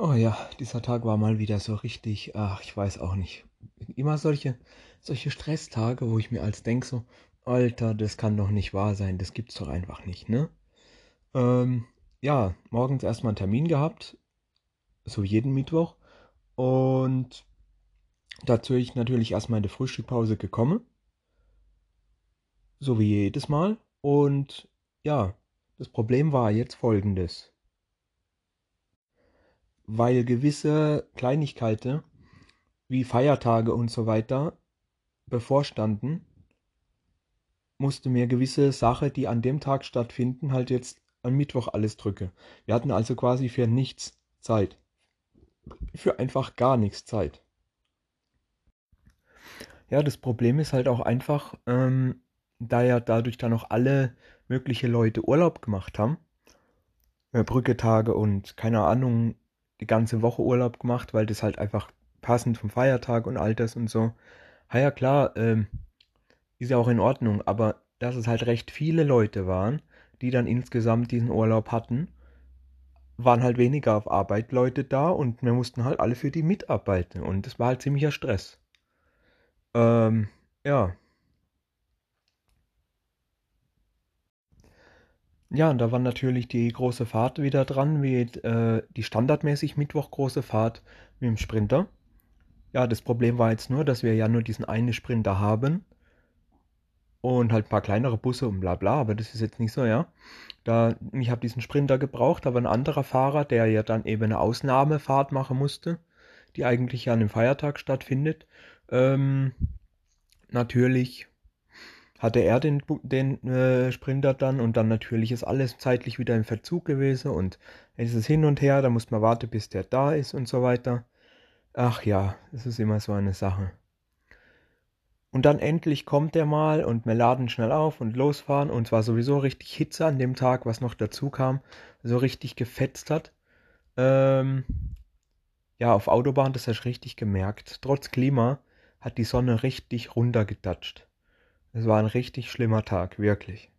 Oh ja, dieser Tag war mal wieder so richtig, ach, ich weiß auch nicht. Immer solche, solche Stresstage, wo ich mir als denk so, Alter, das kann doch nicht wahr sein, das gibt's doch einfach nicht, ne? Ähm, ja, morgens erstmal einen Termin gehabt, so jeden Mittwoch. Und dazu ich natürlich erstmal in die Frühstückpause gekommen. So wie jedes Mal. Und ja, das Problem war jetzt folgendes weil gewisse Kleinigkeiten wie Feiertage und so weiter bevorstanden, musste mir gewisse Sachen, die an dem Tag stattfinden, halt jetzt am Mittwoch alles drücke. Wir hatten also quasi für nichts Zeit. Für einfach gar nichts Zeit. Ja, das Problem ist halt auch einfach, ähm, da ja dadurch dann auch alle mögliche Leute Urlaub gemacht haben, Brücketage und keine Ahnung, die ganze Woche Urlaub gemacht, weil das halt einfach passend vom Feiertag und all das und so. Ja, ja klar, ähm, ist ja auch in Ordnung, aber dass es halt recht viele Leute waren, die dann insgesamt diesen Urlaub hatten, waren halt weniger auf Arbeit Leute da und wir mussten halt alle für die mitarbeiten und das war halt ziemlicher Stress. Ähm, ja. Ja, und da war natürlich die große Fahrt wieder dran, wie äh, die standardmäßig Mittwoch große Fahrt mit dem Sprinter. Ja, das Problem war jetzt nur, dass wir ja nur diesen einen Sprinter haben und halt ein paar kleinere Busse und bla bla, aber das ist jetzt nicht so, ja. Da, ich habe diesen Sprinter gebraucht, aber ein anderer Fahrer, der ja dann eben eine Ausnahmefahrt machen musste, die eigentlich ja an einem Feiertag stattfindet, ähm, natürlich hatte er den, den äh, Sprinter dann und dann natürlich ist alles zeitlich wieder im Verzug gewesen und es ist hin und her, da muss man warten, bis der da ist und so weiter. Ach ja, es ist immer so eine Sache. Und dann endlich kommt er mal und wir laden schnell auf und losfahren und zwar sowieso richtig Hitze an dem Tag, was noch dazu kam, so richtig gefetzt hat. Ähm, ja, auf Autobahn, das hast du richtig gemerkt. Trotz Klima hat die Sonne richtig runtergedatscht. Es war ein richtig schlimmer Tag, wirklich.